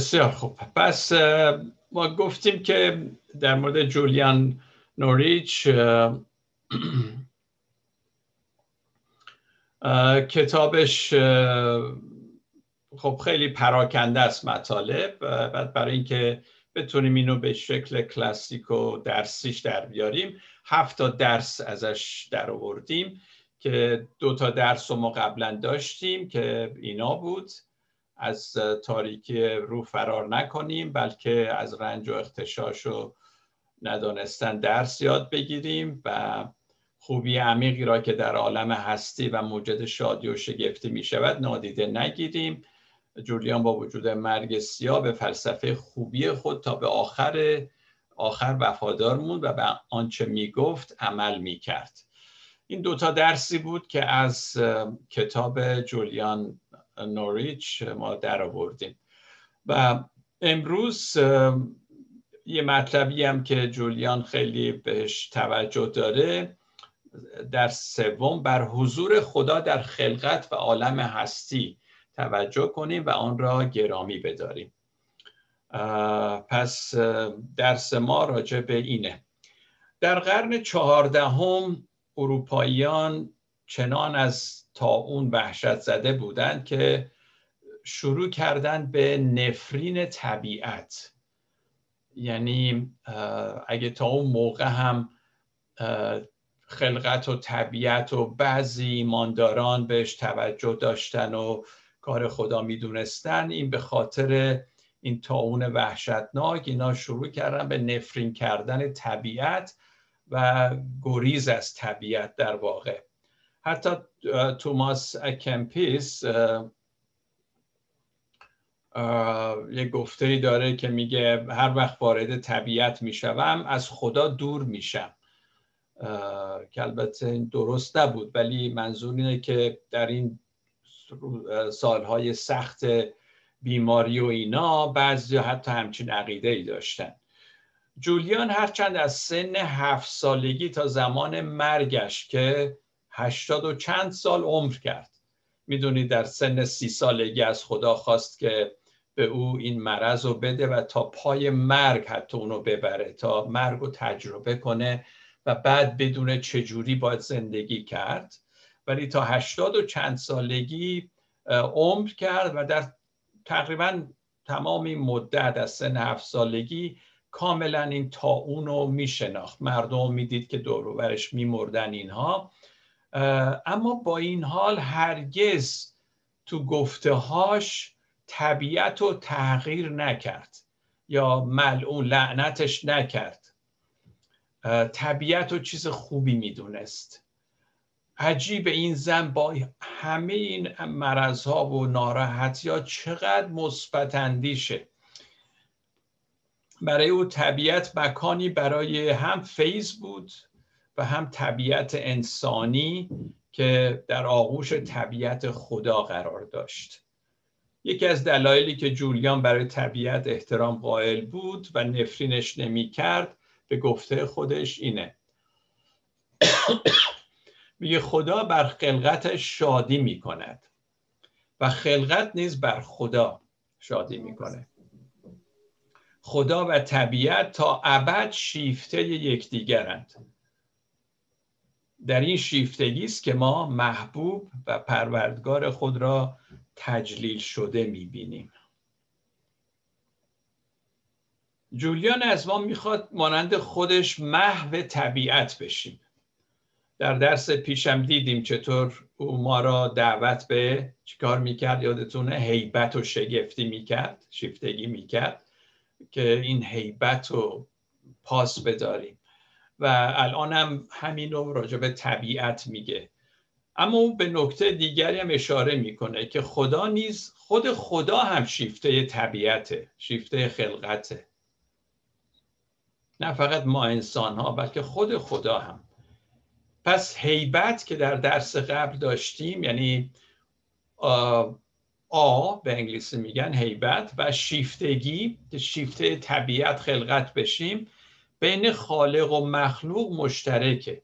بسیار خوب. پس ما گفتیم که در مورد جولیان نوریچ کتابش خب خیلی پراکنده است مطالب بعد برای اینکه بتونیم اینو به شکل کلاسیک و درسیش در بیاریم هفت درس ازش در آوردیم که دو تا درس رو ما قبلا داشتیم که اینا بود. از تاریکی رو فرار نکنیم بلکه از رنج و اختشاش و ندانستن درس یاد بگیریم و خوبی عمیقی را که در عالم هستی و موجد شادی و شگفتی می شود نادیده نگیریم. جولیان با وجود مرگ سیاه به فلسفه خوبی خود تا به آخر آخر وفادار موند و به آنچه می گفت عمل می کرد. این دوتا درسی بود که از کتاب جولیان نوریچ ما در آوردیم. و امروز یه مطلبی هم که جولیان خیلی بهش توجه داره در سوم بر حضور خدا در خلقت و عالم هستی توجه کنیم و آن را گرامی بداریم. پس درس ما راجع به اینه. در قرن چهاردهم اروپاییان چنان از تا اون وحشت زده بودند که شروع کردن به نفرین طبیعت. یعنی اگه تا اون موقع هم خلقت و طبیعت و بعضی ایمانداران بهش توجه داشتن و کار خدا می‌دونستن این به خاطر این تاون وحشتناک اینا شروع کردن به نفرین کردن طبیعت و گریز از طبیعت در واقع. حتی توماس کمپیس یه گفتهی داره که میگه هر وقت وارد طبیعت می‌شوم از خدا دور میشم. که البته این درست نبود ولی منظور اینه که در این سالهای سخت بیماری و اینا بعضی حتی همچین عقیده ای داشتن. جولیان هرچند از سن هفت سالگی تا زمان مرگش که هشتاد و چند سال عمر کرد. می‌دونید در سن سی سالگی از خدا خواست که به او این مرض رو بده و تا پای مرگ حتی اونو ببره تا مرگ رو تجربه کنه و بعد بدون چجوری باید زندگی کرد. ولی تا هشتاد و چند سالگی عمر کرد و در تقریبا تمام این مدت از سن هفت سالگی کاملا این تا اونو میشناخت. مردم می‌دید که دور میمردن اینها. اما با این حال هرگز تو گفتههاش طبیعت رو تغییر نکرد یا ملعون لعنتش نکرد. طبیعت رو چیز خوبی می‌دونست. عجیب این زن با همه این مرض ها و ناراحتی ها چقدر مثبت اندیشه. برای او طبیعت مکانی برای هم فیض بود. و هم طبیعت انسانی که در آغوش طبیعت خدا قرار داشت. یکی از دلایلی که جولیان برای طبیعت احترام قائل بود و نفرینش نمی کرد به گفته خودش اینه. میگه خدا بر خلقت شادی می کند و خلقت نیز بر خدا شادی می‌کنه خدا و طبیعت تا ابد شیفته یکدیگرند. در این شیفتگی است که ما محبوب و پروردگار خود را تجلیل شده می‌بینیم. جولیان از ما می‌خواد مانند خودش محو طبیعت بشیم. در درس پیشم دیدیم چطور او ما را دعوت به چیکار می‌کرد؟ یادتونه؟ هیبت و شگفتی می‌کرد شیفتگی می‌کرد که این هیبت رو پاس بداریم. و الان هم همین رو راجع به طبیعت میگه. اما او به نکته دیگری هم اشاره می‌کنه که خدا نیز خود خدا هم شیفته طبیعته شیفته خلقته. نه فقط ما انسان ها بلکه خود خدا هم. پس هیبت که در درس قبل داشتیم یعنی آ به انگلیسی میگن هیبت و شیفتگی که شیفته طبیعت خلقت بشیم بین خالق و مخلوق مشترکه.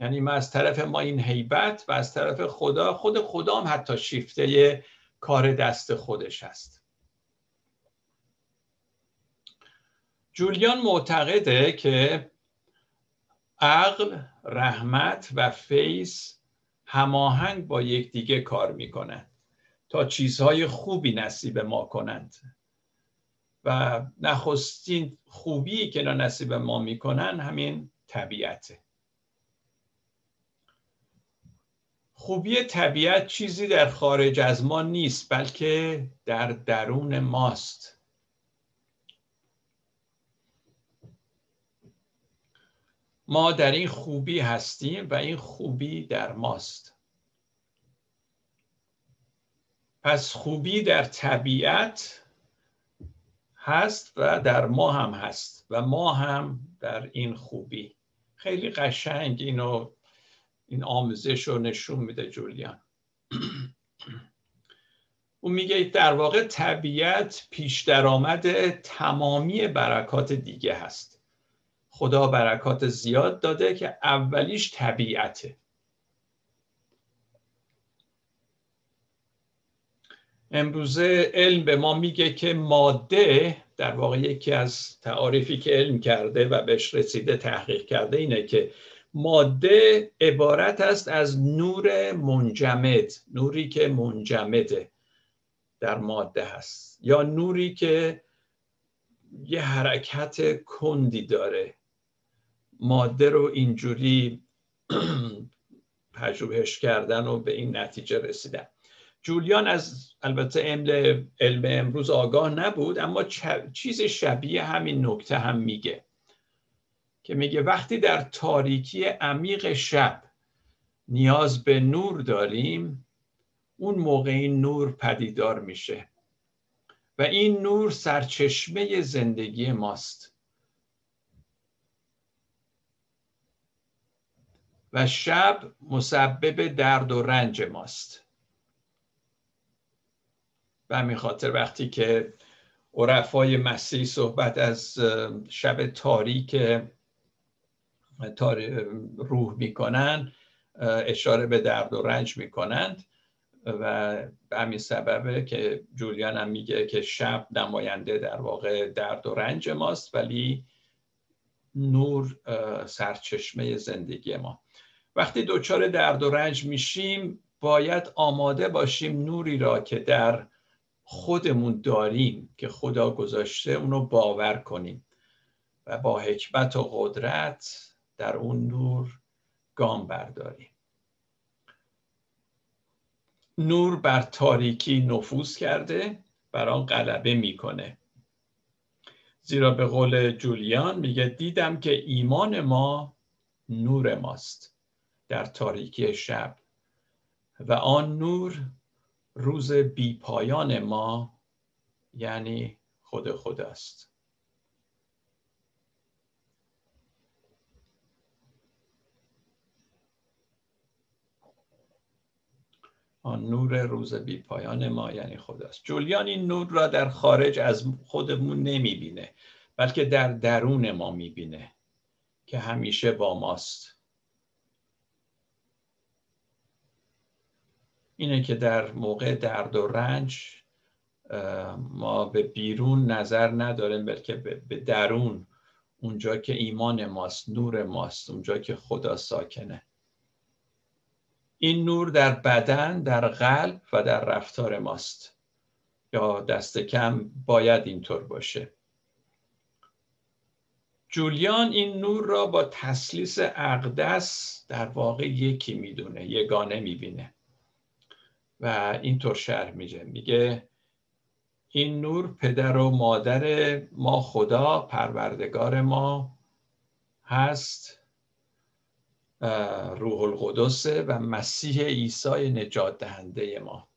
یعنی ما از طرف ما این هیبت و از طرف خدا خود خدا هم حتی شیفته کار دست خودش هست. جولیان معتقده که عقل، رحمت و فیض هماهنگ با یکدیگه کار می‌کنند تا چیزهای خوبی نصیب ما کنند. و نخستین خوبی که نصیب ما می‌کنن همین طبیعته. خوبی طبیعت چیزی در خارج از ما نیست بلکه در درون ماست. ما در این خوبی هستیم و این خوبی در ماست. پس خوبی در طبیعت هست و در ما هم هست و ما هم در این خوبی. خیلی قشنگ اینو این آموزش رو نشون میده جولیان. او میگه در واقع طبیعت پیش درآمد تمامی برکات دیگه هست. خدا برکات زیاد داده که اولیش طبیعته. امروزه علم به ما میگه که ماده در واقع یکی از تعاریفی که علم کرده و بهش رسیده تحقیق کرده اینه که ماده عبارت است از نور منجمد نوری که منجمده در ماده هست یا نوری که یه حرکت کندی داره. ماده رو اینجوری پژوهش کردن و به این نتیجه رسیدن. جولیان از البته علم امروز آگاه نبود اما چیز شبیه همین نکته هم میگه که میگه وقتی در تاریکی عمیق شب نیاز به نور داریم اون موقع این نور پدیدار میشه و این نور سرچشمه زندگی ماست. و شب مسبب درد و رنج ماست. به همین خاطر وقتی که عرفای مسیح صحبت از شب تاریک روح می‌کنن اشاره به درد و رنج می‌کنند و به همین سببه که جولیان هم میگه که شب نماینده در واقع درد و رنج ماست ولی نور سرچشمه زندگی ما. وقتی دچار درد و رنج میشیم باید آماده باشیم نوری را که در خودمون داریم که خدا گذاشته اونو باور کنیم. و با حکمت و قدرت در اون نور گام برداریم. نور بر تاریکی نفوذ کرده بر آن غلبه می‌کنه. زیرا به قول جولیان میگه دیدم که ایمان ما نور ماست در تاریکی شب. و آن نور روز بیپایان ما یعنی خود خود است. آن نور روز بی پایان ما یعنی خداست جولیان این نور را در خارج از خودمون نمی‌بینه بلکه در درون ما می‌بینه که همیشه با ماست. اینه که در موقع درد و رنج ما به بیرون نظر نداریم بلکه به درون اونجا که ایمان ماست نور ماست اونجا که خدا ساکنه. این نور در بدن در قلب و در رفتار ماست. یا دست کم باید اینطور باشه. جولیان این نور را با تسلیس اقدس در واقع یکی می‌دونه یگانه می‌بینه. و اینطور شرح میگه میگه این نور پدر و مادر ما خدا پروردگار ما هست روح القدس و مسیح عیسی نجات دهنده ما.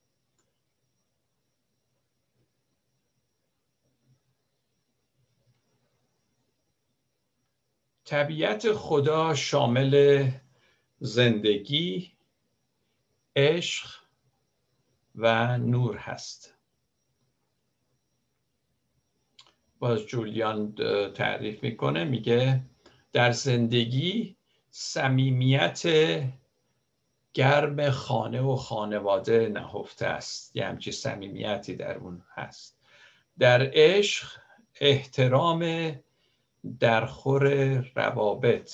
طبیعت خدا شامل زندگی عشق و نور هست. باز جولیان تعریف می‌کنه میگه در زندگی صمیمیت گرم خانه و خانواده نهفته است. یه همچی صمیمیتی در اون هست. در عشق احترام در خور روابط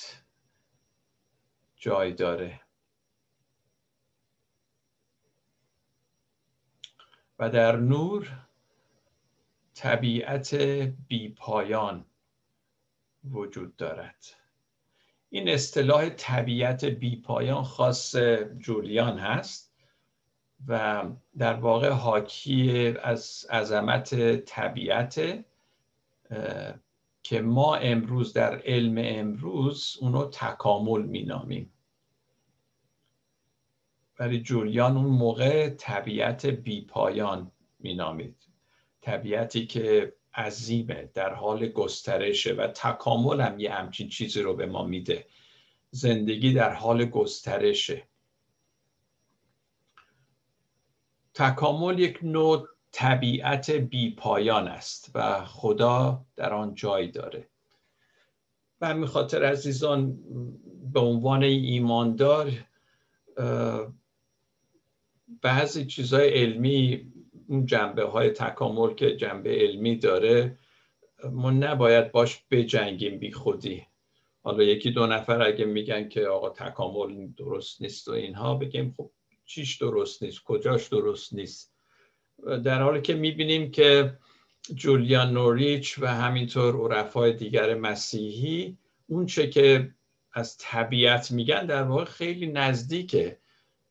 جای داره. و در نور طبیعت بیپایان وجود دارد. این اصطلاح طبیعت بیپایان خاص جولیان هست و در واقع حاکی از عظمت طبیعت که ما امروز در علم امروز اونو تکامل مینامیم. ولی جولیان اون موقع طبیعت بیپایان مینامید. طبیعتی که عظیمه در حال گسترشه و تکامل هم یه همچین چیزی رو به ما میده. زندگی در حال گسترشه. تکامل یک نوع طبیعت بیپایان است و خدا در آن جای داره. و همین خاطر عزیزان به عنوان ایماندار بعضی چیزهای علمی اون جنبه های تکامل که جنبه علمی داره ما نباید باش بجنگیم بی خودی. حالا یکی دو نفر اگه میگن که آقا تکامل درست نیست و اینها بگیم خب چیش درست نیست کجاش درست نیست. در حالی که می‌بینیم که جولیان نوریچ و همینطور عرفای دیگر مسیحی اون چه که از طبیعت میگن در واقع خیلی نزدیکه.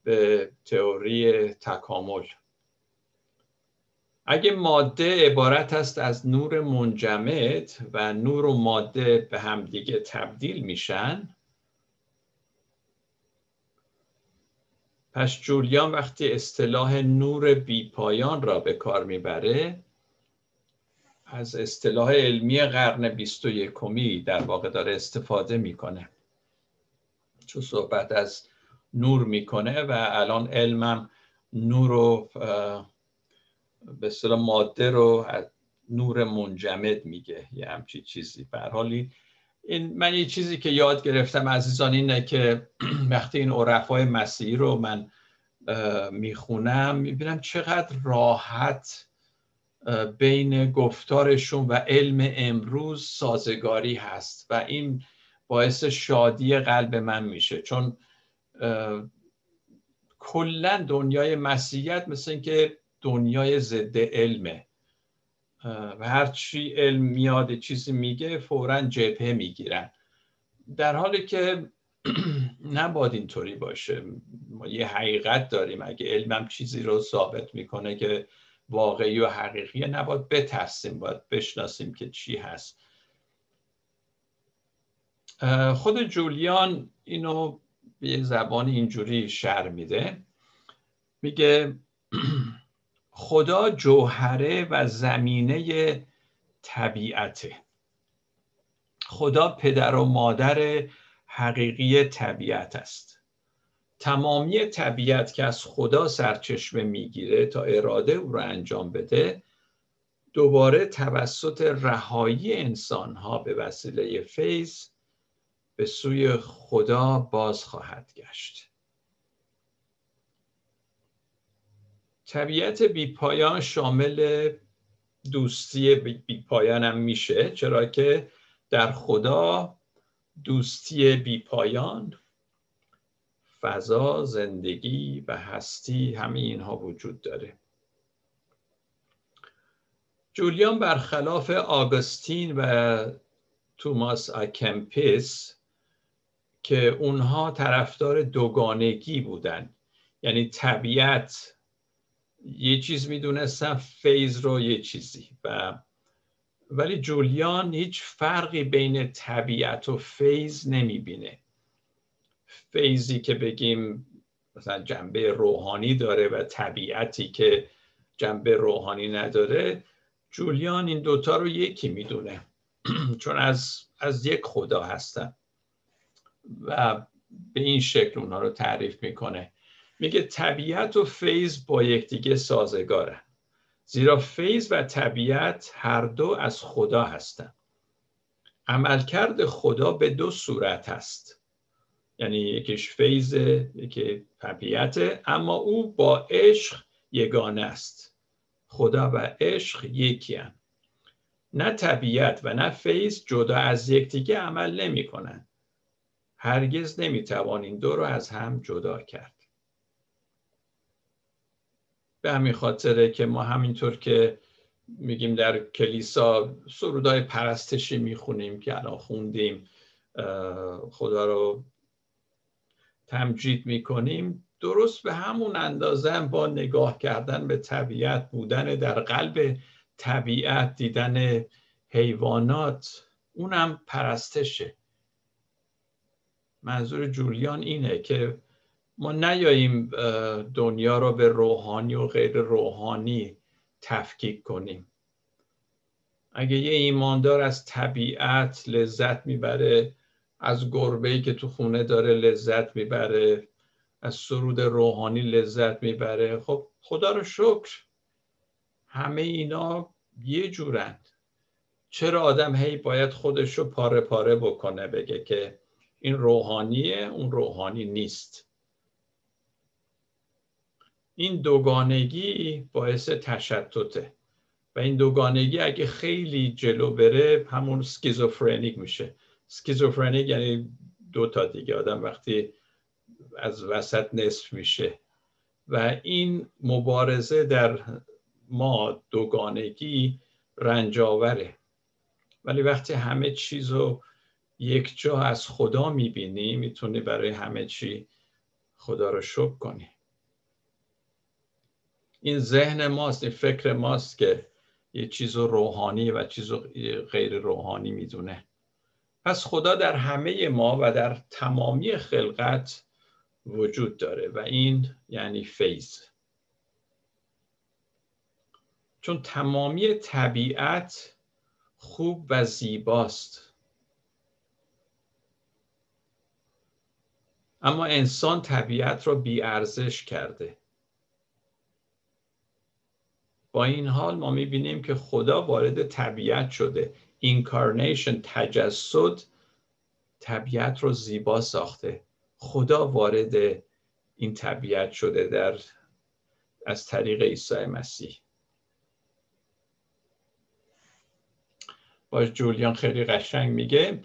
به تئوری تکامل. اگه ماده عبارت است از نور منجمد و نور و ماده به همدیگه تبدیل میشن پس جولیان وقتی اصطلاح نور بیپایان را به کار می‌بره از اصطلاح علمی قرن بیست و یکمی در واقع داره استفاده می‌کنه. چون صحبت از نور می‌کنه و الان علمم نور رو به اصطلاح ماده رو از نور منجمد میگه یه همچی چیزی. به حالی این من یه چیزی که یاد گرفتم عزیزان اینه که وقتی این عرفای مسیحی رو من می‌خونم می‌بینم چقدر راحت بین گفتارشون و علم امروز سازگاری هست و این باعث شادی قلب من میشه. چون کلا دنیای مسیحیت مثل اینکه دنیای ضد علمه. و هر چی علم میاد چیزی میگه فورا جبهه می‌گیرن. در حالی که نباید اینطوری باشه. ما یه حقیقت داریم. اگه علمم چیزی رو ثابت می‌کنه که واقعی و حقیقیه نباید بترسیم. باید بشناسیم که چی هست. خود جولیان اینو به یه زبان اینجوری شر میده. میگه خدا جوهره و زمینه طبیعته. خدا پدر و مادر حقیقی طبیعت است. تمامی طبیعت که از خدا سرچشمه می‌گیره تا اراده او را انجام بده دوباره توسط رهایی انسان ها به وسیله فیض به سوی خدا باز خواهد گشت. طبیعت بیپایان شامل دوستی بیپایان هم میشه چرا که در خدا دوستی بیپایان فضا زندگی و هستی همه اینها وجود داره. جولیان برخلاف آگوستین و توماس آکمپیس که اونها طرفدار دوگانگی بودن. یعنی طبیعت یه چیز می‌دونستن فیض رو یه چیزی. و ولی جولیان هیچ فرقی بین طبیعت و فیض نمی‌بینه. فیضی که بگیم مثلا جنبه روحانی داره و طبیعتی که جنبه روحانی نداره جولیان این دوتا رو یکی می‌دونه. چون از, از یک خدا هستن. و به این شکل اونها رو تعریف می‌کنه. میگه طبیعت و فیض با یکدیگه سازگاره. زیرا فیض و طبیعت هر دو از خدا هستند. عملکرد خدا به دو صورت هست یعنی یکیش فیض یکی طبیعت اما او با عشق یگانه است. خدا و عشق یکی هم. نه طبیعت و نه فیض جدا از یکدیگه عمل نمی کنن. هرگز نمی‌توان این دو رو از هم جدا کرد. به همین خاطره که ما همینطور که میگیم در کلیسا سرودای پرستشی می‌خونیم که الان خوندیم خدا رو تمجید می‌کنیم درست به همون اندازه با نگاه کردن به طبیعت بودن در قلب طبیعت دیدن حیوانات اونم پرستشه. منظور جولیان اینه که ما نیاییم دنیا رو به روحانی و غیر روحانی تفکیک کنیم. اگه یه ایماندار از طبیعت لذت می‌بره از گربه ای که تو خونه داره لذت می‌بره از سرود روحانی لذت می‌بره خب خدا رو شکر همه اینا یه جورند چرا آدم هی باید خودش رو پاره پاره بکنه بگه که این روحانیه اون روحانی نیست. این دوگانگی باعث تشتته و این دوگانگی اگه خیلی جلو بره همون اسکیزوفرنیک میشه. اسکیزوفرنیک یعنی دو تا دیگه آدم وقتی از وسط نصف میشه. و این مبارزه در ما دوگانگی رنجاوره ولی وقتی همه چیز رو یک جا از خدا می‌بینی می‌تونی برای همه چی خدا رو شکر کنی. این ذهن ماست این فکر ماست که یه چیز روحانی و چیز غیر روحانی می‌دونه. پس خدا در همه ما و در تمامی خلقت وجود داره و این یعنی فیض. چون تمامی طبیعت خوب و زیباست. اما انسان طبیعت را بیارزش کرده. با این حال ما می‌بینیم که خدا وارد طبیعت شده. اینکارنیشن تجسد طبیعت رو زیبا ساخته. خدا وارد این طبیعت شده در از طریق عیسی مسیح. باش جولیان خیلی قشنگ میگه.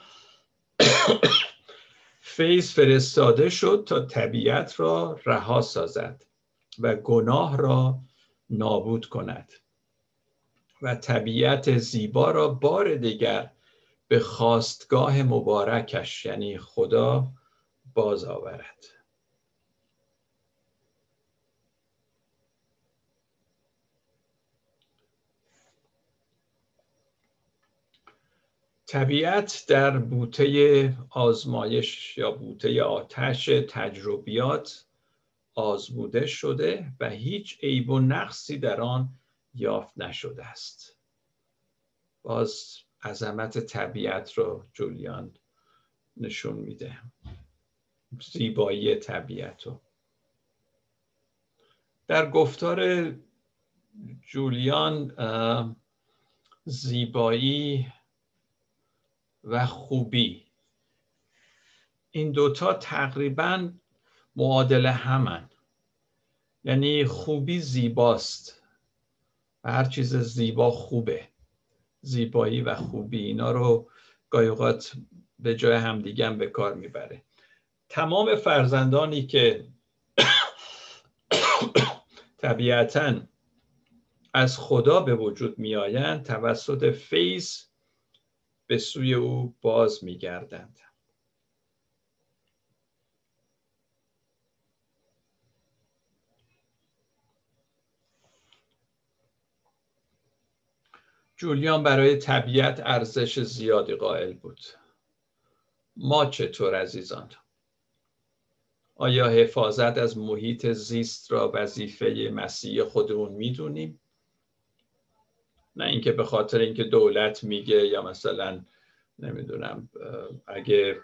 فیض فرستاده شد تا طبیعت را رها سازد و گناه را نابود کند و طبیعت زیبا را بار دیگر به خواستگاه مبارکش یعنی خدا باز آورد. طبیعت در بوته آزمایش یا بوته آتش تجربیات آزموده شده و هیچ عیب و نقصی در آن یافت نشده است. باز عظمت طبیعت رو جولیان نشون میده. زیبایی طبیعت رو. در گفتار جولیان زیبایی و خوبی. این دوتا تقریبا معادل همن. یعنی خوبی زیباست. و هر چیز زیبا خوبه. زیبایی و خوبی. اینا رو گایقات به جای همدیگه هم به کار می‌بره. تمام فرزندانی که طبیعتا از خدا به وجود میآیند توسط فیض به سوی او باز میگردند. جولیان برای طبیعت ارزش زیادی قائل بود. ما چطور عزیزان؟ آیا حفاظت از محیط زیست را وظیفه مسیح خودمون می‌دونیم؟ نه اینکه به خاطر اینکه دولت میگه یا مثلا نمی‌دونم اگه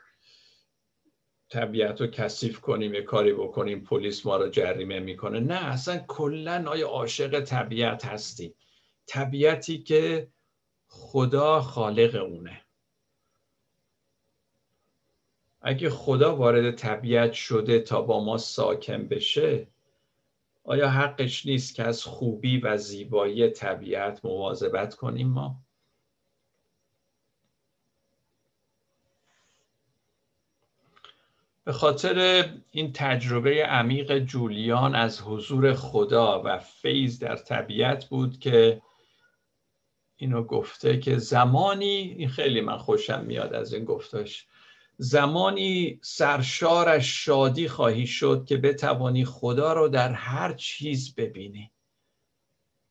طبیعت رو کثیف کنیم یه کاری بکنیم پلیس ما رو جریمه می‌کنه. نه اصلا کلا آیا عاشق طبیعت هستیم؟ طبیعتی که خدا خالق اونه. اگه خدا وارد طبیعت شده تا با ما ساکن بشه آیا حقش نیست که از خوبی و زیبایی طبیعت مواظبت کنیم ما؟ به خاطر این تجربه عمیق جولیان از حضور خدا و فیض در طبیعت بود که اینو گفته که زمانی این خیلی من خوشم میاد از این گفتاش زمانی سرشارش شادی خواهی شد که بتوانی خدا رو در هر چیز ببینی.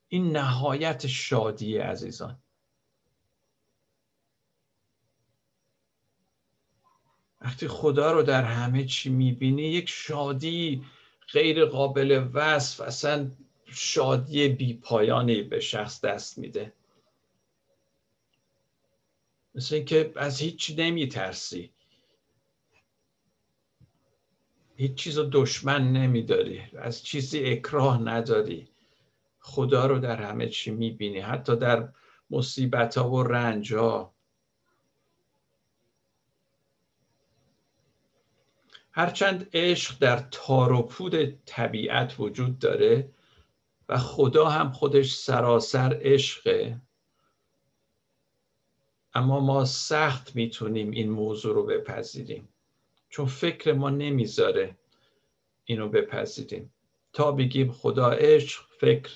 این نهایت شادی عزیزان. وقتی خدا رو در همه چی می‌بینی یک شادی غیر قابل وصف اصلا شادی بی پایانی به شخص دست میده. مثل اینکه از هیچ نمیترسی. هیچ چیز رو دشمن نمیداری از چیزی اکراه نداری. خدا رو در همه چی می‌بینی حتی در مصیبت ها و رنج ها هرچند عشق در تار و پود طبیعت وجود داره و خدا هم خودش سراسر عشقه اما ما سخت می‌تونیم این موضوع رو بپذیریم. چون فکر ما نمی‌ذاره اینو بپذیریم. تا بگیم خدا عشق فکر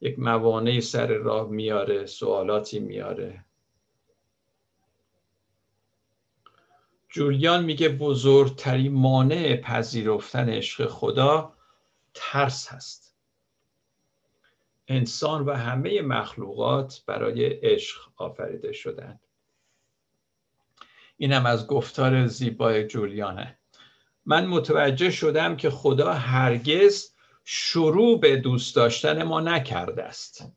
یک موانعی سر راه میاره سوالاتی میاره. جولیان میگه بزرگترین مانع پذیرفتن عشق خدا ترس هست. انسان و همه مخلوقات برای عشق آفریده شدند. اینم از گفتار زیبای جولیانه. من متوجه شدم که خدا هرگز شروع به دوست داشتن ما نکرده است.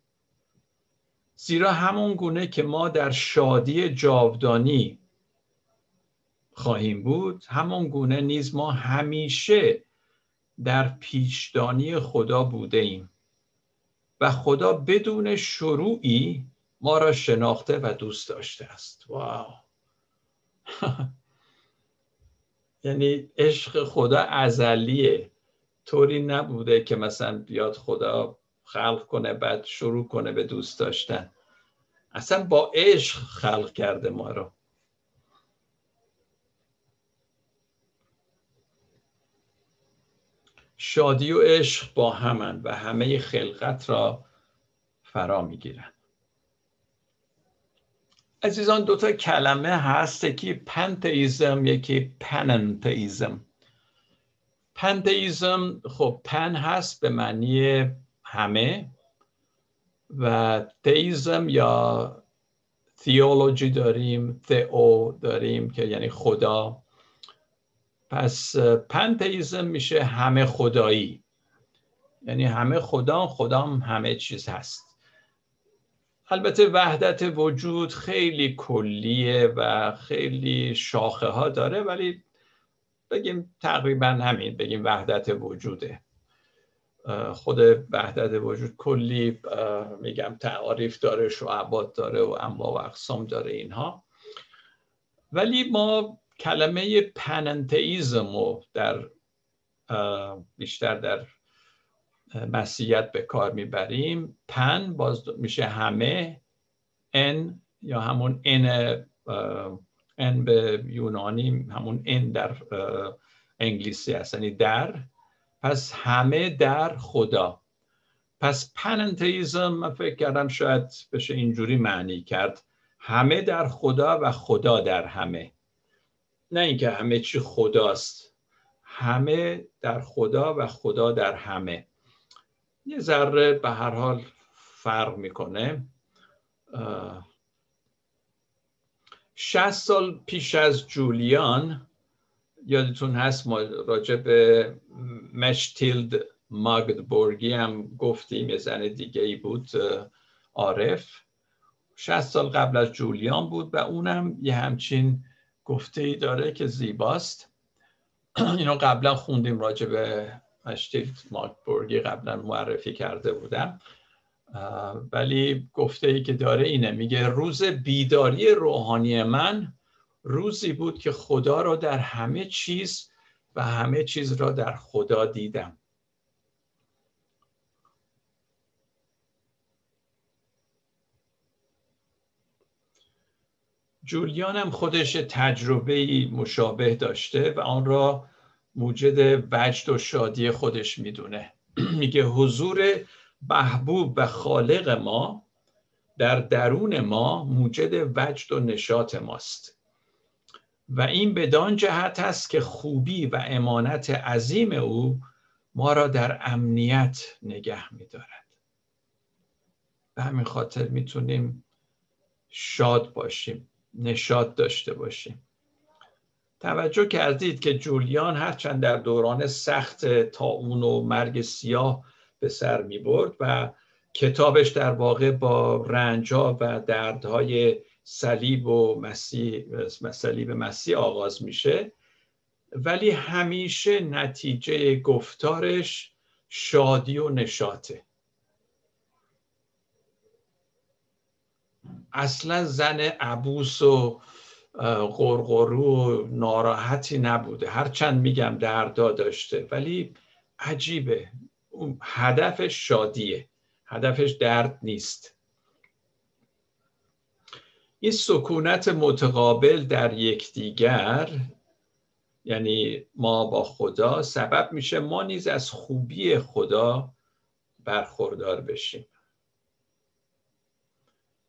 زیرا همون گونه که ما در شادی جاودانی خواهیم بود همون گونه نیز ما همیشه در پیشدانی خدا بوده ایم. و خدا بدون شروعی ما را شناخته و دوست داشته است. واو! یعنی عشق خدا ازلیه. طوری نبوده که مثلا بیاد خدا خلق کنه بعد شروع کنه به دوست داشتن. اصلا با عشق خلق کرده ما رو. شادی و عشق با همن و همه خلقت را فرا می‌گیرن. عزیزان دوتا کلمه هست. یکی پنتئیزم یکی پننتئیزم پنتئیزم خب پن هست به معنی همه. و تئیزم یا تیولوژی داریم تئو داریم که یعنی خدا. پس پنتئیزم میشه همه خدایی. یعنی همه خدا خدا همه چیز هست. البته وحدت وجود خیلی کلیه و خیلی شاخه ها داره ولی بگیم تقریبا همین بگیم وحدت وجوده. خود وحدت وجود کلی میگم تعاریف داره شعبات داره و انواع و اقسام داره اینها. ولی ما کلمه پننتئیزم رو در بیشتر در مسیحیت به کار می‌بریم. پن باز میشه همه ان یا همون ان ان به یونانی همون ان در انگلیسی هست یعنی در. پس همه در خدا. پس پننتیزم من فکر کردم شاید بشه اینجوری معنی کرد. همه در خدا و خدا در همه. نه اینکه همه چی خداست. همه در خدا و خدا در همه. یه ذره به هر حال فرق می‌کنه. شست سال پیش از جولیان یادتون هست ما راجع به مشتیلد ماگدبورگی هم گفتیم یه زن دیگه ای بود عارف. شست سال قبل از جولیان بود و اونم یه همچین گفته ای داره که زیباست. اینو قبلا خوندیم راجع به مشتیلد ماگدبورگی قبلا معرفی کرده بودم. ولی گفته ای که داره اینه میگه روز بیداری روحانی من روزی بود که خدا را در همه چیز و همه چیز را در خدا دیدم. جولیان هم خودش تجربه مشابه داشته و آن را موجد وجد و شادی خودش می‌دونه. میگه حضور محبوب و خالق ما در درون ما موجد وجد و نشاط ماست. و این بدان جهت است که خوبی و امانت عظیم او ما را در امنیت نگه میدارد. به همین خاطر می‌تونیم شاد باشیم نشاد داشته باشیم. توجه کردید که جولیان هرچند در دوران سخت اون و مرگ سیاه به سر می برد و کتابش در واقع با رنجا و دردهای صلیب و مسیح صلیب مسیح آغاز میشه. ولی همیشه نتیجه گفتارش شادی و نشاطه. اصلا زن عبوس و غرغرو و ناراحتی نبوده. هرچند میگم دردا داشته ولی عجیبه. هدفش شادیه. هدفش درد نیست. این سکونت متقابل در یکدیگر یعنی ما با خدا سبب میشه ما نیز از خوبی خدا برخوردار بشیم.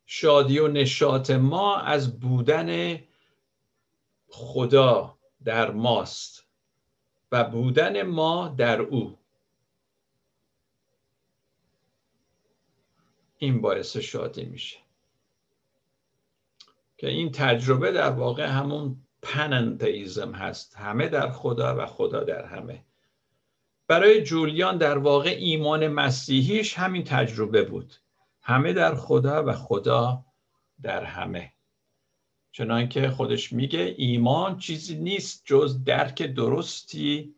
شادی و نشاط ما از بودن خدا در ماست و بودن ما در او. این باعث شادی میشه. که این تجربه در واقع همون پننتیزم هست. همه در خدا و خدا در همه. برای جولیان در واقع ایمان مسیحیش همین تجربه بود. همه در خدا و خدا در همه. چنانکه خودش میگه ایمان چیزی نیست جز درک درستی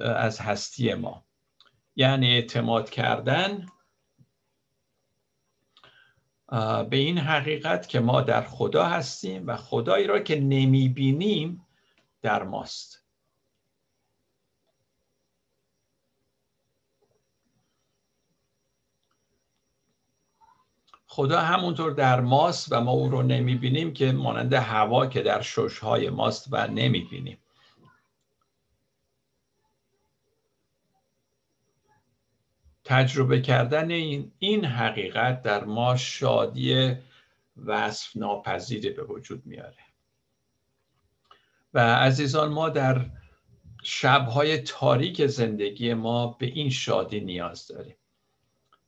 از هستی ما. یعنی اعتماد کردن به این حقیقت که ما در خدا هستیم و خدایی را که نمی‌بینیم در ماست. خدا همونطور در ماست و ما او رو نمی‌بینیم که مانند هوا که در ششهای ماست و نمی‌بینیم. تجربه کردن این, این حقیقت در ما شادی وصف ناپذیری به وجود میاره. و عزیزان ما در شبهای تاریک زندگی ما به این شادی نیاز داریم.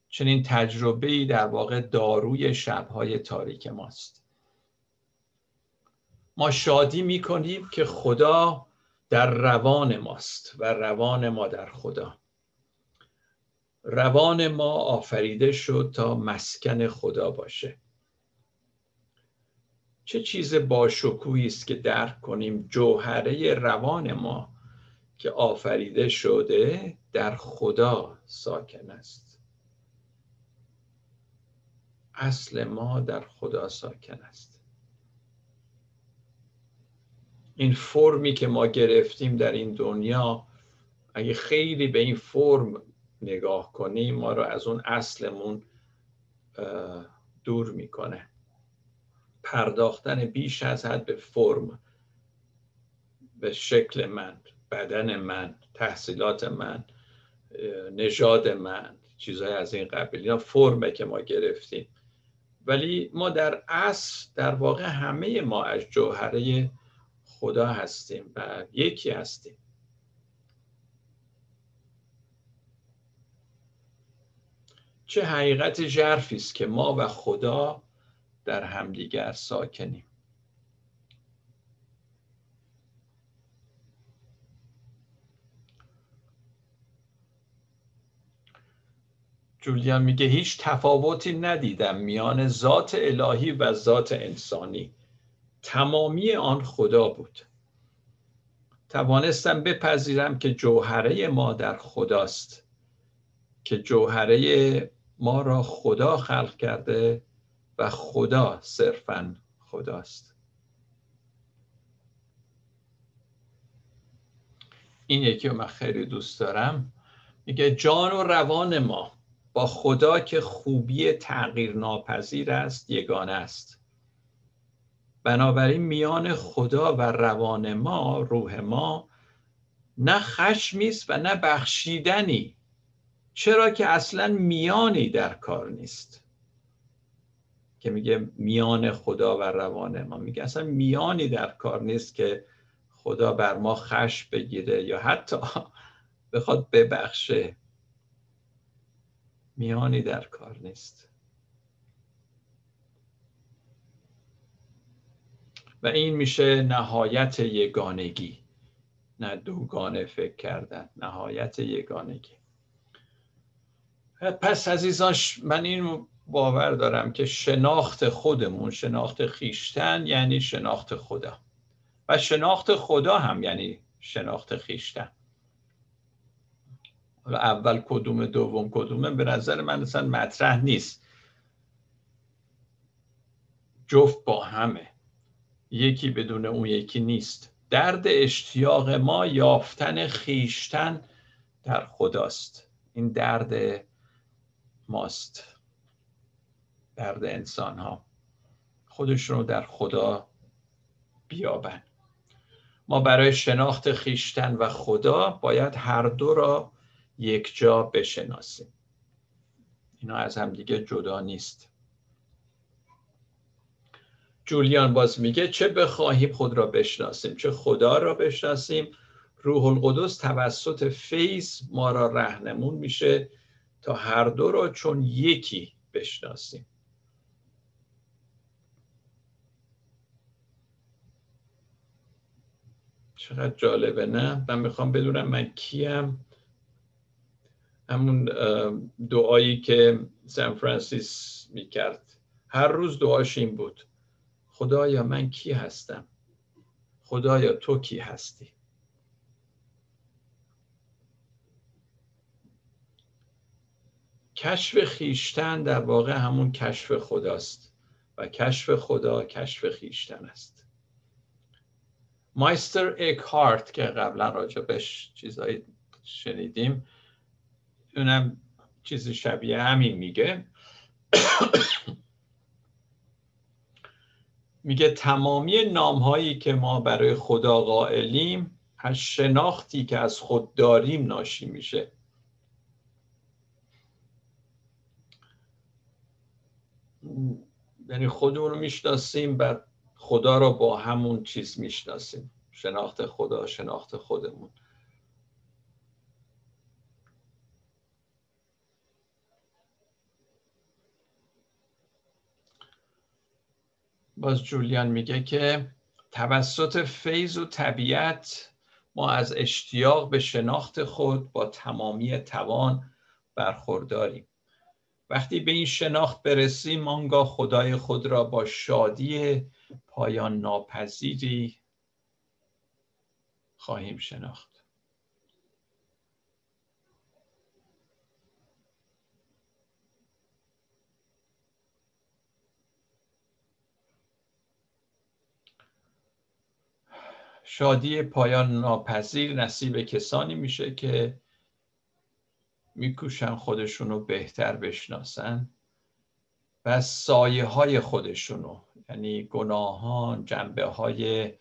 چنین تجربه در واقع داروی شبهای تاریک ماست. ما شادی می کنیم که خدا در روان ماست و روان ما در خدا. روان ما آفریده شد تا مسکن خدا باشه. چه چیز باشکوهی است که درک کنیم جوهره روان ما که آفریده شده در خدا ساکن است؟ اصل ما در خدا ساکن است. این فرمی که ما گرفتیم در این دنیا اگه خیلی به این فرم نگاه کنیم ما رو از اون اصلمون دور می‌کنه. پرداختن بیش از حد به فرم به شکل من بدن من تحصیلات من نژاد من چیزهای از این قبیل. اینا فرمه که ما گرفتیم. ولی ما در اصل در واقع همه ما از جوهره خدا هستیم و یکی هستیم. چه حقیقت ژرفی است که ما و خدا در همدیگر ساکنیم؟ جولیان میگه هیچ تفاوتی ندیدم میان ذات الهی و ذات انسانی. تمامی آن خدا بود. توانستم بپذیرم که جوهره ما در خداست که جوهره ما را خدا خلق کرده و خدا صرفا خداست. این یکی رو من خیلی دوست دارم. میگه جان و روان ما. با خدا که خوبی تغییر ناپذیر است یگانه است. بنابراین میان خدا و روان ما روح ما نه خشمی است و نه بخشیدنی. چرا که اصلا میانی در کار نیست. که میگه میان خدا و روان ما. میگه اصلا میانی در کار نیست که خدا بر ما خش بگیره یا حتی بخواد ببخشه. میانی در کار نیست. و این میشه نهایت یگانگی نه دوگانه فکر کردن نهایت یگانگی. پس عزیزان من این باور دارم که شناخت خودمون شناخت خیشتن یعنی شناخت خدا. و شناخت خدا هم یعنی شناخت خیشتن. حالا اول کدوم دوم کدومه به نظر من اصلا مطرح نیست. جفت با همه. یکی بدون اون یکی نیست. درد اشتیاق ما یافتن خیشتن در خداست. این درد ماست. درد انسان ها خودشون رو در خدا بیابن. ما برای شناخت خیشتن و خدا باید هر دو را یک جا بشناسیم. اینا از هم دیگه جدا نیست. جولیان باز میگه چه بخواهیم خود را بشناسیم؟ چه خدا را بشناسیم؟ روح القدس توسط فیض ما را رهنمون میشه تا هر دو را چون یکی بشناسیم. چقدر جالبه نه؟ من می‌خوام بدونم من کیم. همون دعایی که سان فرانسیس می‌کرد. هر روز دعاش این بود. خدایا من کی هستم؟ خدایا تو کی هستی؟ کشف خیشتن در واقع همون کشف خداست و کشف خدا کشف خیشتن است. مایستر اکهارت که قبلا راجبش چیزایی شنیدیم اونم چیز شبیه همین میگه. میگه تمامی نام هایی که ما برای خدا قائلیم از شناختی که از خود داریم ناشی میشه. یعنی خودمون رو می‌شناسیم بعد خدا رو با همون چیز می‌شناسیم. شناخت خدا شناخت خودمون. باز جولیان میگه که توسط فیض و طبیعت ما از اشتیاق به شناخت خود با تمامی توان برخورداریم. وقتی به این شناخت برسیم آنگاه خدای خود را با شادی پایان ناپذیری خواهیم شناخت. شادی پایان ناپذیر نصیب کسانی میشه که میکوشن خودشونو بهتر بشناسن و سایه های خودشونو یعنی گناهان جنبه های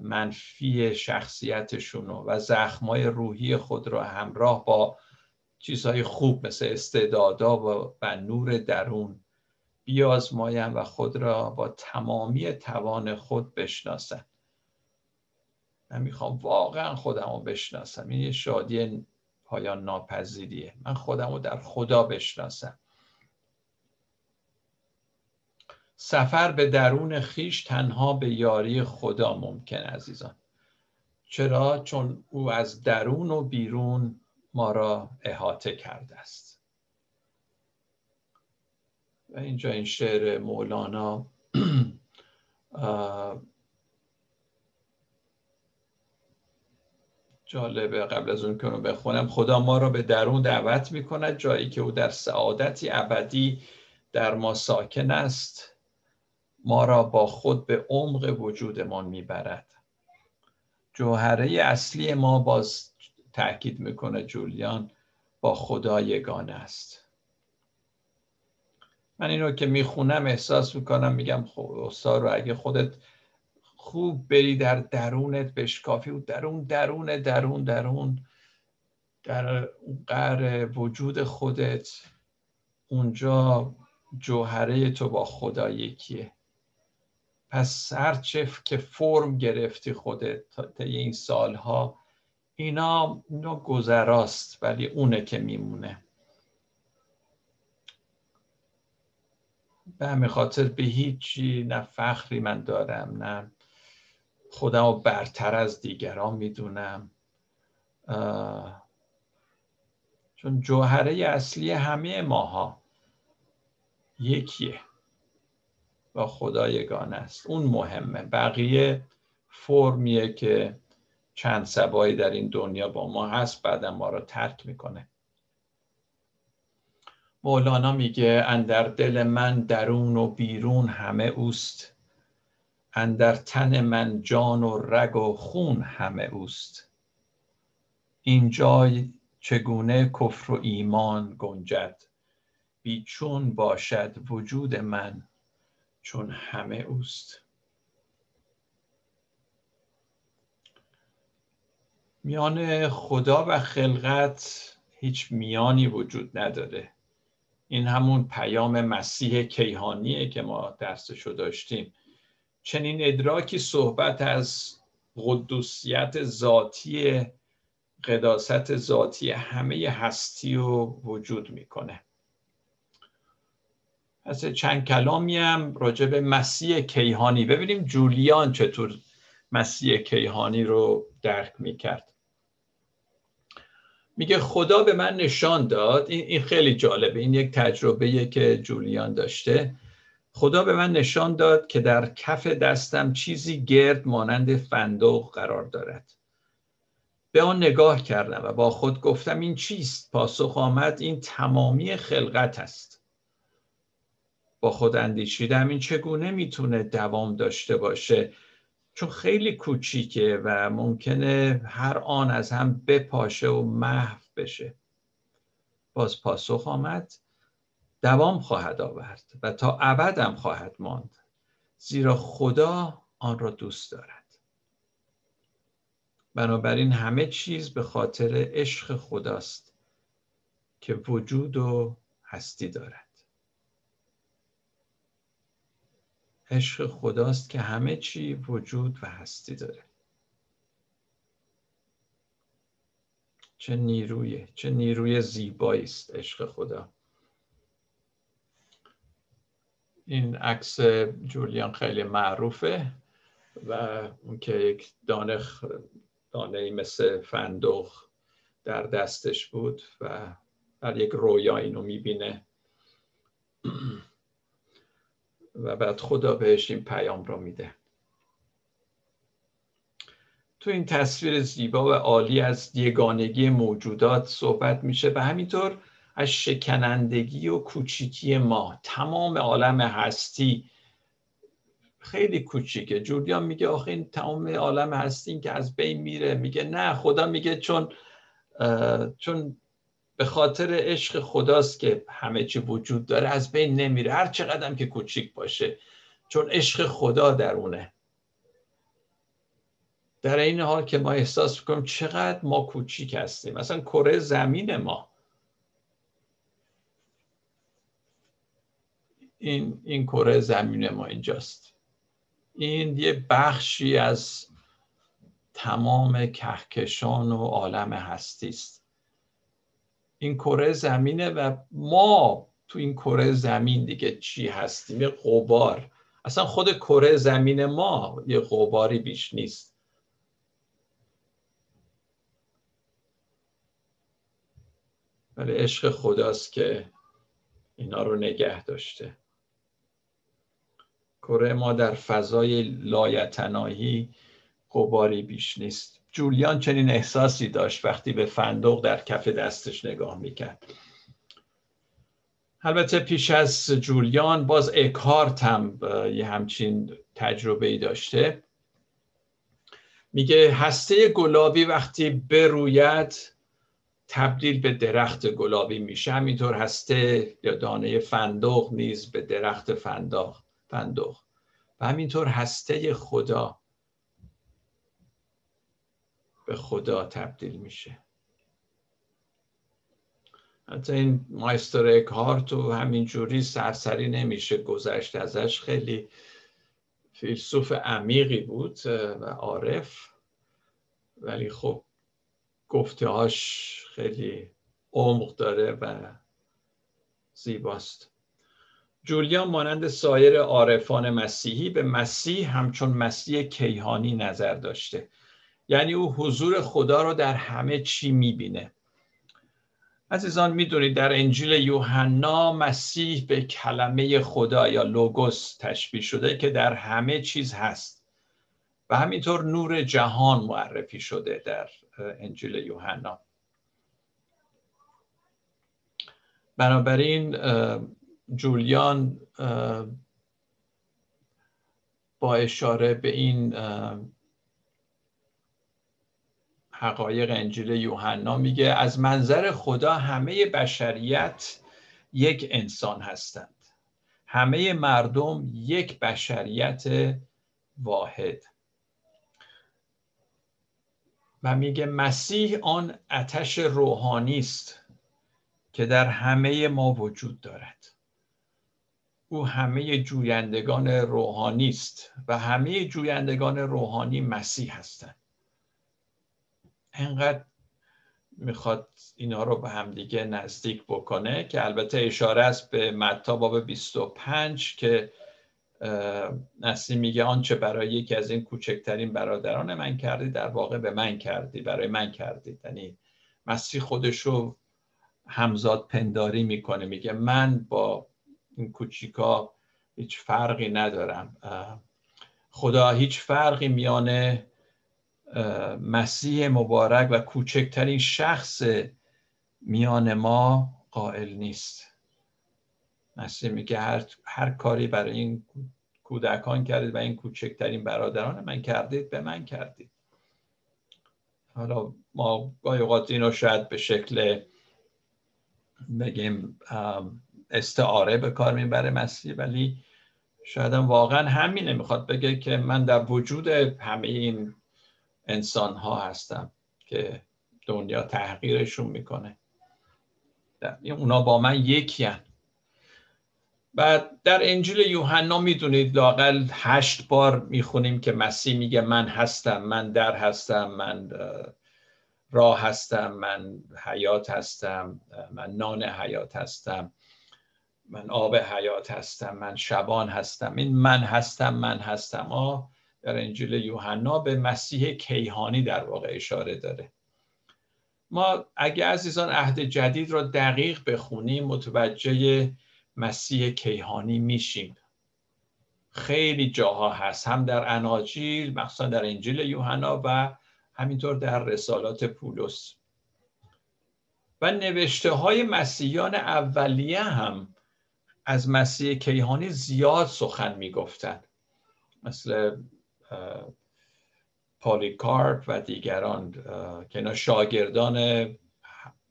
منفی شخصیتشونو و زخمای روحی خود را همراه با چیزهای خوب مثل استعدادا و, و نور درون بیازماین و خود را با تمامی توان خود بشناسن. من می‌خوام واقعا خودم رو بشناسم. این یه شادی پایان ناپذیریه. من خودم رو در خدا بشناسم. سفر به درون خیش تنها به یاری خدا ممکن عزیزان. چرا؟ چون او از درون و بیرون ما را احاطه کرده است. و اینجا این شعر مولانا جالبه قبل از اون که رو بخونم. خدا ما را به درون دعوت می کند جایی که او در سعادتی ابدی در ما ساکن است ما را با خود به عمق وجودمان می‌برد. جوهره اصلی ما باز تاکید می‌کنه جولیان با خدا یگانه است. من اینو که می‌خونم احساس می‌کنم میگم خب استاد اگه خودت خوب بری در درونت بشکافی و درون درون درون درون. در قر وجود خودت اونجا جوهره تو با خدا یکیه. پس هرچه که فرم گرفتی خودت تا این سالها اینا, اینا گذراست ولی اونه که میمونه. به همین خاطر به هیچی نه فخری من دارم نه خودم رو برتر از دیگران می‌دونم. چون جوهره اصلی همه ماها یکیه با خدا یگانه است. اون مهمه. بقیه فرمیه که چند سبایی در این دنیا با ما هست بعدم ما رو ترک می‌کنه. مولانا میگه اندر دل من درون و بیرون همه اوست. اندر تن من جان و رگ و خون همه اوست. این جای چگونه کفر و ایمان گنجد؟ بیچون باشد وجود من چون همه اوست. میان خدا و خلقت هیچ میانی وجود نداره. این همون پیام مسیح کیهانیه که ما درسشو داشتیم. چنین ادراکی صحبت از قدوسیت ذاتی قداست ذاتی همه هستی و وجود می‌کنه. پس چند کلامی هم راجع به مسیح کیهانی. ببینیم جولیان چطور مسیح کیهانی رو درک می‌کرد. میگه خدا به من نشان داد. این خیلی جالبه. این یک تجربه که جولیان داشته. خدا به من نشان داد که در کف دستم چیزی گرد مانند فندق قرار دارد. به آن نگاه کردم و با خود گفتم این چیست؟ پاسخ آمد این تمامی خلقت است. با خود اندیشیدم این چگونه می‌تونه دوام داشته باشه؟ چون خیلی کوچیکه و ممکنه هر آن از هم بپاشه و محو بشه. باز پاسخ آمد دوام خواهد آورد و تا ابدم خواهد ماند زیرا خدا آن را دوست دارد. بنابراین همه چیز به خاطر عشق خداست که وجود و هستی دارد. عشق خداست که همه چی وجود و هستی داره. چه نیرویه چه نیروی زیبایی است عشق خدا. این عکس جولیان خیلی معروفه و اون که یک دانه دانه مثل فندق در دستش بود و در یک رویا اینو می‌بینه. و بعد خدا بهش این پیام رو میده. تو این تصویر زیبا و عالی از یگانگی موجودات صحبت میشه و همینطور از شکنندگی و کوچیکی ما. تمام عالم هستی. خیلی کوچیکه. جولیان میگه آخه این تمام عالم هستی که از بین میره. میگه نه خدا میگه چون چون به خاطر عشق خداست که همه چی وجود داره از بین نمیره. هر چقدر که کوچیک باشه. چون عشق خدا درونه در این حال که ما احساس می‌کنیم چقدر ما کوچیک هستیم. مثلا کره زمین ما. این این کره زمین ما اینجاست. این یه بخشی از تمام کهکشان و عالم هستی است این کره زمینه و ما تو این کره زمین دیگه چی هستیم؟ یه قبار اصلا خود کره زمین ما یه قباری بیش نیست. ولی عشق خداست که اینا رو نگه داشته. کره ما در فضای لایتناهی قباری بیش نیست. جولیان چنین احساسی داشت وقتی به فندق در کف دستش نگاه می‌کرد. البته پیش از جولیان باز اکارت هم یه همچین تجربه ای داشته. میگه هسته گلابی وقتی بروید تبدیل به درخت گلابی میشه. همینطور هسته یا دانه فندق نیز به درخت فندق. فندق و همینطور هسته خدا به خدا تبدیل میشه. حتی این مایستر اکهارت و همینجوری سرسری نمیشه گذشت ازش خیلی فیلسوف عمیقی بود و عارف. ولی خب گفتهاش خیلی عمق داره و زیباست. جولیان مانند سایر عارفان مسیحی به مسیح همچون مسیح کیهانی نظر داشته. یعنی او حضور خدا رو در همه چی می‌بینه. عزیزان می‌دونید در انجیل یوحنا مسیح به کلمه خدا یا لوگوس تشبیه شده که در همه چیز هست. و همینطور نور جهان معرفی شده در انجیل یوحنا. بنابراین جولیان با اشاره به این حقایق انجیل یوحنا میگه از منظر خدا همه بشریت یک انسان هستند. همه مردم یک بشریت واحد. و میگه مسیح آن اتش روحانی است که در همه ما وجود دارد. او همه جویندگان روحانی است و همه جویندگان روحانی مسیح هستند. انقدر می‌خواد اینا رو به همدیگه نزدیک بکنه که البته اشاره است به متا باب 25 که نسی میگه آنچه برای یکی از این کوچکترین برادران من کردی در واقع به من کردی برای من کردی. یعنی مسیح خودش رو همزاد پنداری می‌کنه میگه من با این کوچیکا هیچ فرقی ندارم خدا هیچ فرقی میانه مسیح مبارک و کوچکترین شخص میان ما قائل نیست. مسیح میگه هر, هر کاری برای این کودکان کردید و این کوچکترین برادران من کردید به من کردید. حالا ما گاهی اوقات اینو شاید به شکل بگیم استعاره به کار می‌بره مسیح ولی شاید هم واقعا همینه. می‌خواد بگه که من در وجود همه این انسان ها هستم که دنیا تحقیرشون می‌کنه. اونا با من یکی هن. و در انجیل یوحنا می‌دونید لاقل هشت بار می‌خونیم که مسیح میگه من هستم من در هستم من راه هستم من حیات هستم من نان حیات هستم. من آب حیات هستم من شبان هستم. این من هستم من هستم. آه در انجیل یوحنا به مسیح کیهانی در واقع اشاره داره. ما اگه عزیزان عهد جدید را دقیق بخونیم متوجه مسیح کیهانی میشیم. خیلی جاها هست. هم در اناجیل مخصوصا در انجیل یوحنا و همینطور در رسالات پولس. و نوشته های مسیحیان اولیه هم از مسیح کیهانی زیاد سخن می‌گفتند. مثل پالیکارپ و دیگران که اینا شاگردان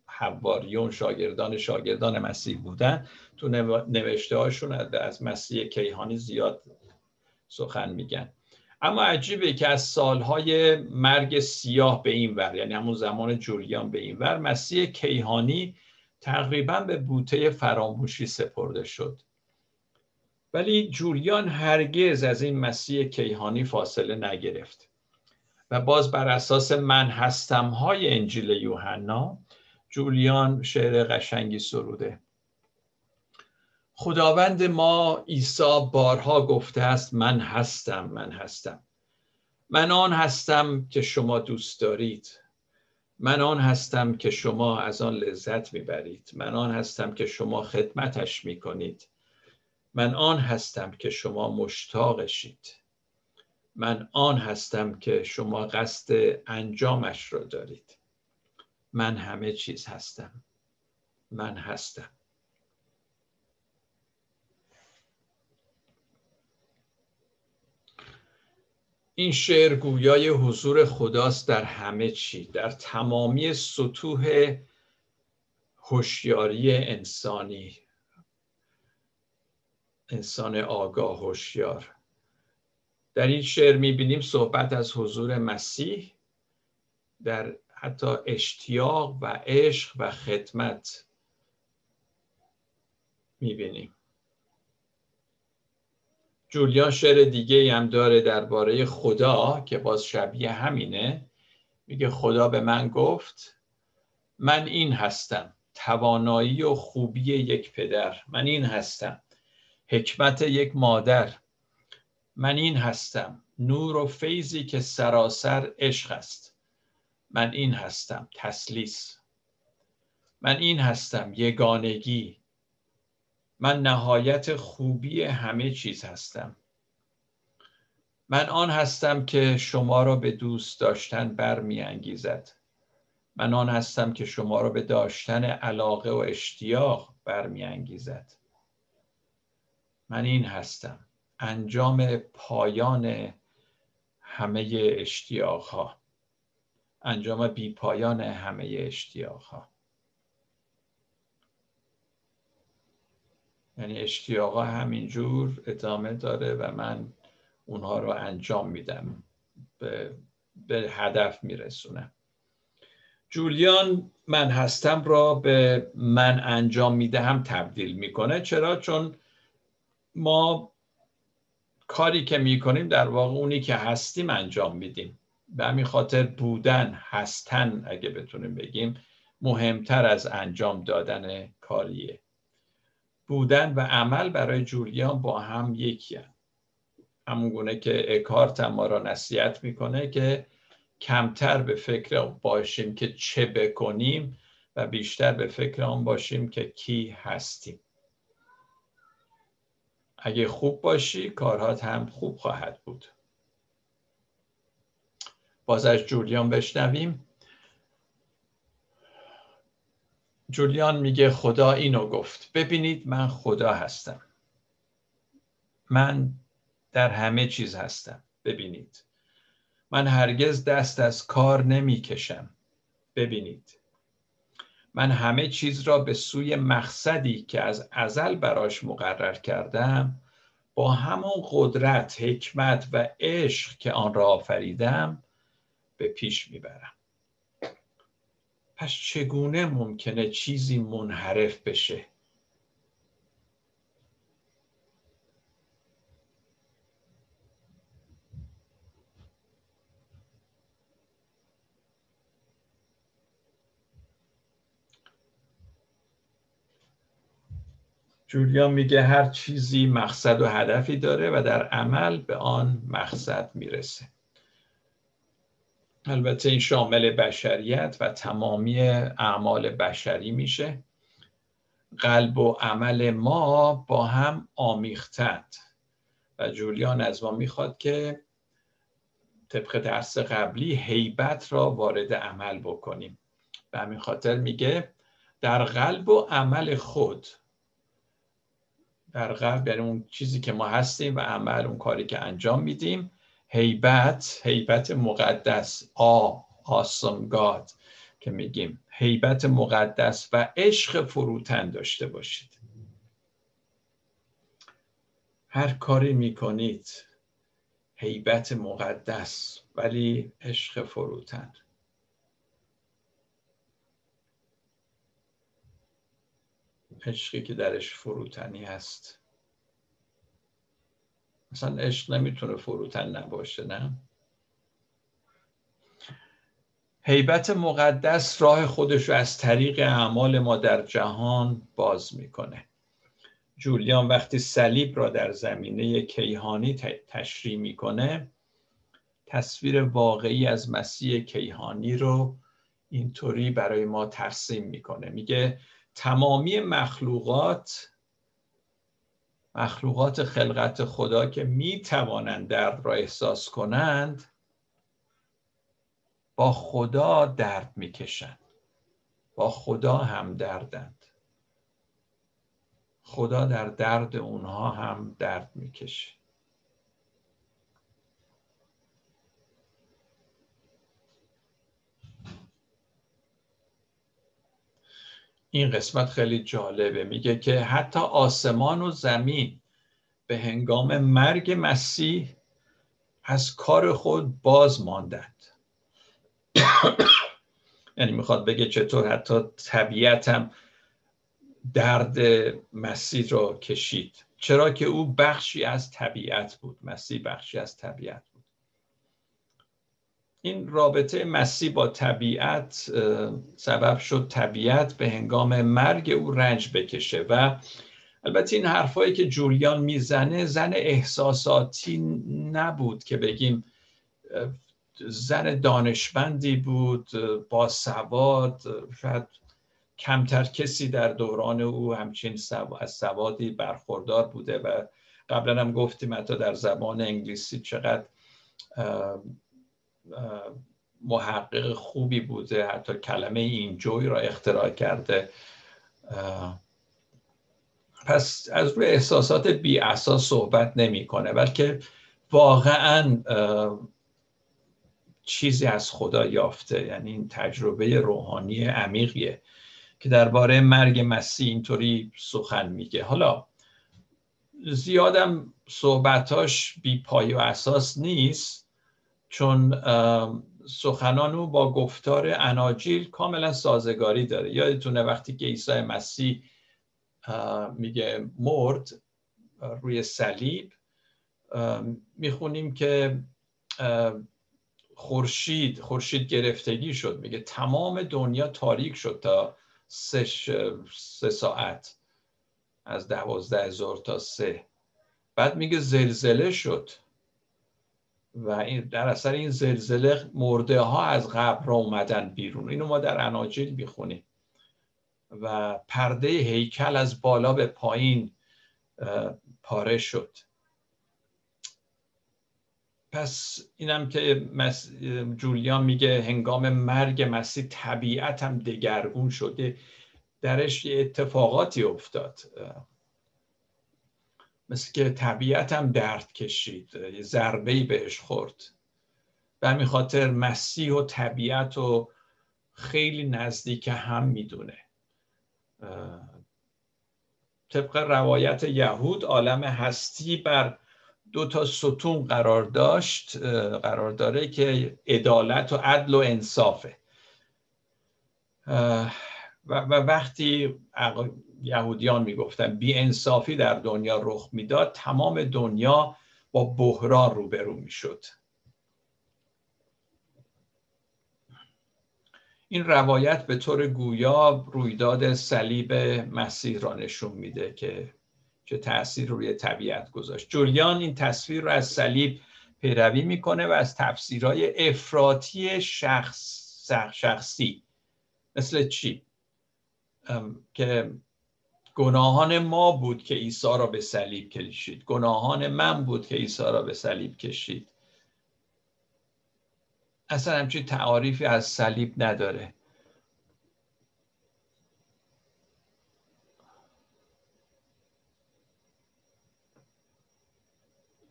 حواریون شاگردان شاگردان مسیح بودن. تو نوشته هاشون از مسیح کیهانی زیاد سخن میگن. اما عجیبه که از سالهای مرگ سیاه به این ور یعنی همون زمان جولیان به این ور مسیح کیهانی تقریبا به بوته فراموشی سپرده شد. ولی جولیان هرگز از این مسیح کیهانی فاصله نگرفت و باز بر اساس من هستم های انجیل یوحنا جولیان شعر قشنگی سروده. خداوند ما عیسی بارها گفته است من هستم من هستم. من آن هستم که شما دوست دارید. من آن هستم که شما از آن لذت می‌برید. من آن هستم که شما خدمتش می‌کنید. من آن هستم که شما مشتاقشید. من آن هستم که شما قصد انجامش را دارید. من همه چیز هستم. من هستم. این شعر گویای حضور خداست در همه چی در تمامی سطوح هوشیاری انسانی. انسان آگاه هوشیار. در این شعر می‌بینیم صحبت از حضور مسیح در حتی اشتیاق و عشق و خدمت می‌بینیم. جولیان شعر دیگه هم داره درباره خدا که باز شبیه همینه. میگه خدا به من گفت من این هستم توانایی و خوبی یک پدر. من این هستم حکمت یک مادر. من این هستم نور و فیضی که سراسر عشق است. من این هستم تسلیس. من این هستم یگانگی. من نهایت خوبی همه چیز هستم. من آن هستم که شما را به دوست داشتن برمیانگیزد. من آن هستم که شما را به داشتن علاقه و اشتیاق برمیانگیزد. من این هستم. انجام پایان همه اشتیاق ها انجام بی پایان همه اشتیاق ها یعنی اشتیاق ها همینجور ادامه داره و من اونها رو انجام میدم. به, به هدف میرسونم. جولیان من هستم را به من انجام می‌دهم تبدیل می‌کنه. چرا؟ چون ما کاری که می‌کنیم در واقع اونی که هستیم انجام میدیم. به همین خاطر بودن هستن اگه بتونیم بگیم مهمتر از انجام دادن کاریه. بودن و عمل برای جولیان با هم یکی همون گونه که اکارت ما را نصیحت می‌کنه که کمتر به فکر باشیم که چه بکنیم و بیشتر به فکر آن باشیم که کی هستیم. اگه خوب باشی کارهات هم خوب خواهد بود. باز از جولیان بشنویم. جولیان میگه خدا اینو گفت. ببینید من خدا هستم. من در همه چیز هستم. ببینید. من هرگز دست از کار نمی‌کشم. ببینید. من همه چیز را به سوی مقصدی که از ازل براش مقرر کردم با همون قدرت، حکمت و عشق که آن را آفریدم به پیش می‌برم. پس چگونه ممکنه چیزی منحرف بشه؟ جولیان میگه هر چیزی مقصد و هدفی داره و در عمل به آن مقصد می‌رسه. البته این شامل بشریت و تمامی اعمال بشری میشه. قلب و عمل ما با هم آمیختند. و جولیان از ما می‌خواد که طبق درس قبلی حیبت را وارد عمل بکنیم. به همین خاطر میگه در قلب و عمل خود در قلب یعنی اون چیزی که ما هستیم و عمل اون کاری که انجام میدیم هیبت هیبت مقدس آ آسم گاد که میگیم. هیبت مقدس و عشق فروتن داشته باشید. هر کاری می‌کنید هیبت مقدس ولی عشق فروتن. عشقی که درش فروتنی هست. مثلا عشق نمی‌تونه فروتن نباشه نه؟ حیبت مقدس راه خودش رو از طریق اعمال ما در جهان باز می‌کنه. جولیان وقتی صلیب را در زمینه کیهانی تشریح می‌کنه تصویر واقعی از مسیح کیهانی رو اینطوری برای ما ترسیم می‌کنه. میگه تمامی مخلوقات مخلوقات خلقت خدا که می توانند درد را احساس کنند با خدا درد می‌کشند. با خدا هم دردند. خدا در درد اونها هم درد می‌کشه. این قسمت خیلی جالبه. میگه که حتی آسمان و زمین به هنگام مرگ مسیح از کار خود باز ماندند. یعنی می‌خواد بگه چطور حتی طبیعتم درد مسیح رو کشید. چرا که او بخشی از طبیعت بود. مسیح بخشی از طبیعت. این رابطه مسیح با طبیعت سبب شد طبیعت به هنگام مرگ او رنج بکشه و البته این حرفایی که جولیان می‌زنه زن احساساتی نبود که بگیم زن دانشمندی بود با سواد شاید کمتر کسی در دوران او همچین از سوادی برخوردار بوده و قبلا هم گفتیم حتی در زبان انگلیسی چقدر محقق خوبی بوده حتی کلمه اینجوی را اختراع کرده. پس از روی احساسات بی اساس صحبت نمی‌کنه بلکه واقعا چیزی از خدا یافته یعنی این تجربه روحانی عمیقیه که درباره مرگ مسیح اینطوری سخن میگه. حالا زیادم صحبتاش بی پای و اساس نیست. چون سخنان او با گفتار اناجیل کاملا سازگاری داره. یادتونه وقتی که عیسی مسیح میگه مرد روی صلیب می‌خونیم که خورشید خورشید گرفتگی شد. میگه تمام دنیا تاریک شد تا سه, ساعت از دوازده هزار تا سه. بعد میگه زلزله شد. و این در اثر این زلزله مرده ها از قبر اومدن بیرون. اینو ما در اناجیل می‌خونیم. و پرده هیکل از بالا به پایین پاره شد. پس اینم که جولیان میگه هنگام مرگ مسیح طبیعت هم دگرگون شده. درش یه اتفاقاتی افتاد. مثل که هم درد کشید یه ضربه بهش خورد. به همین خاطر مسیح و طبیعت رو خیلی نزدیک هم می‌دونه. طبق روایت یهود عالم هستی بر دو تا ستون قرار داشت قرار داره که عدالت و عدل و انصافه. و وقتی یهودیان می‌گفتن بی انصافی در دنیا رخ می‌داد تمام دنیا با بحران روبرو می‌شد. این روایت به طور گویا رویداد صلیب مسیح را نشون میده که چه تاثیر روی طبیعت گذاشت. جولیان این تصویر رو از صلیب پیروی می‌کنه و از تفسیرهای افراطی شخص شخصی. مثل چی؟ که گناهان ما بود که عیسی را به صلیب کشید. گناهان من بود که عیسی را به صلیب کشید. اصلا همچین تعاریفی از صلیب نداره.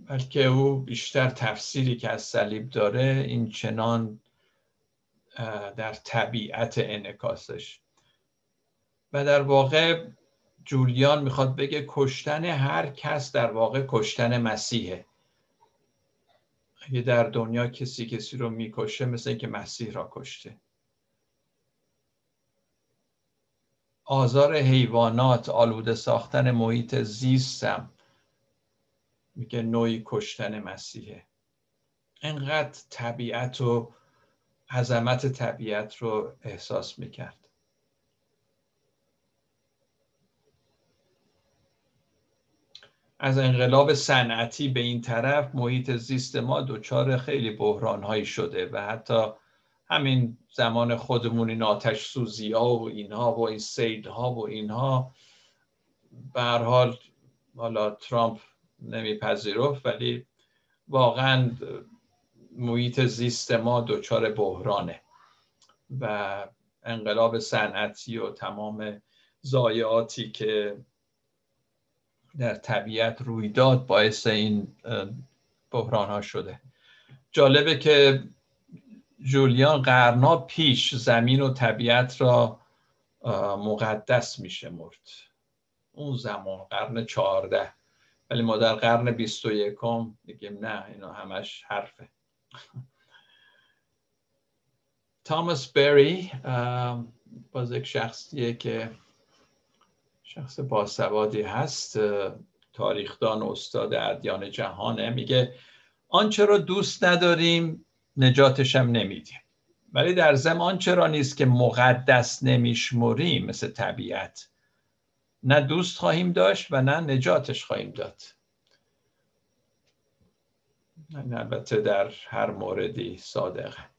بلکه او بیشتر تفسیری که از صلیب داره این چنان در طبیعت انکاسش و در واقع جولیان می‌خواد بگه کشتن هر کس در واقع کشتن مسیحه. اگه در دنیا کسی کسی رو می‌کشه مثل اینکه مسیح را کشته. آزار حیوانات آلوده ساختن محیط زیستم. میگه نوعی کشتن مسیحه. انقدر طبیعت و عظمت طبیعت رو احساس می‌کرد. از انقلاب صنعتی به این طرف محیط زیست ما دچار خیلی بحران هایی شده و حتی همین زمان خودمون این آتش سوزی ها و اینها و این سیل ها و اینها. به حال حالا ترامپ نمیپذیرفت ولی واقعا محیط زیست ما دچار بحرانه و انقلاب صنعتی و تمام ضایعاتی که در طبیعت رویداد باعث این بحران ها شده. جالبه که جولیان قرنا پیش زمین و طبیعت را مقدس میشه مرد. اون زمان قرن چهارده. ولی ما در قرن بیست و یکم میگیم نه اینا همش حرفه. تاماس بری باز یک شخصیه که شخص باسوادی هست تاریخدان استاد ادیان جهانه. میگه آنچه را دوست نداریم نجاتش هم نمیدیم. ولی در زمان چرا نیست که مقدس نمیشمریم مثل طبیعت. نه دوست خواهیم داشت و نه نجاتش خواهیم داد. البته در هر موردی صادقه.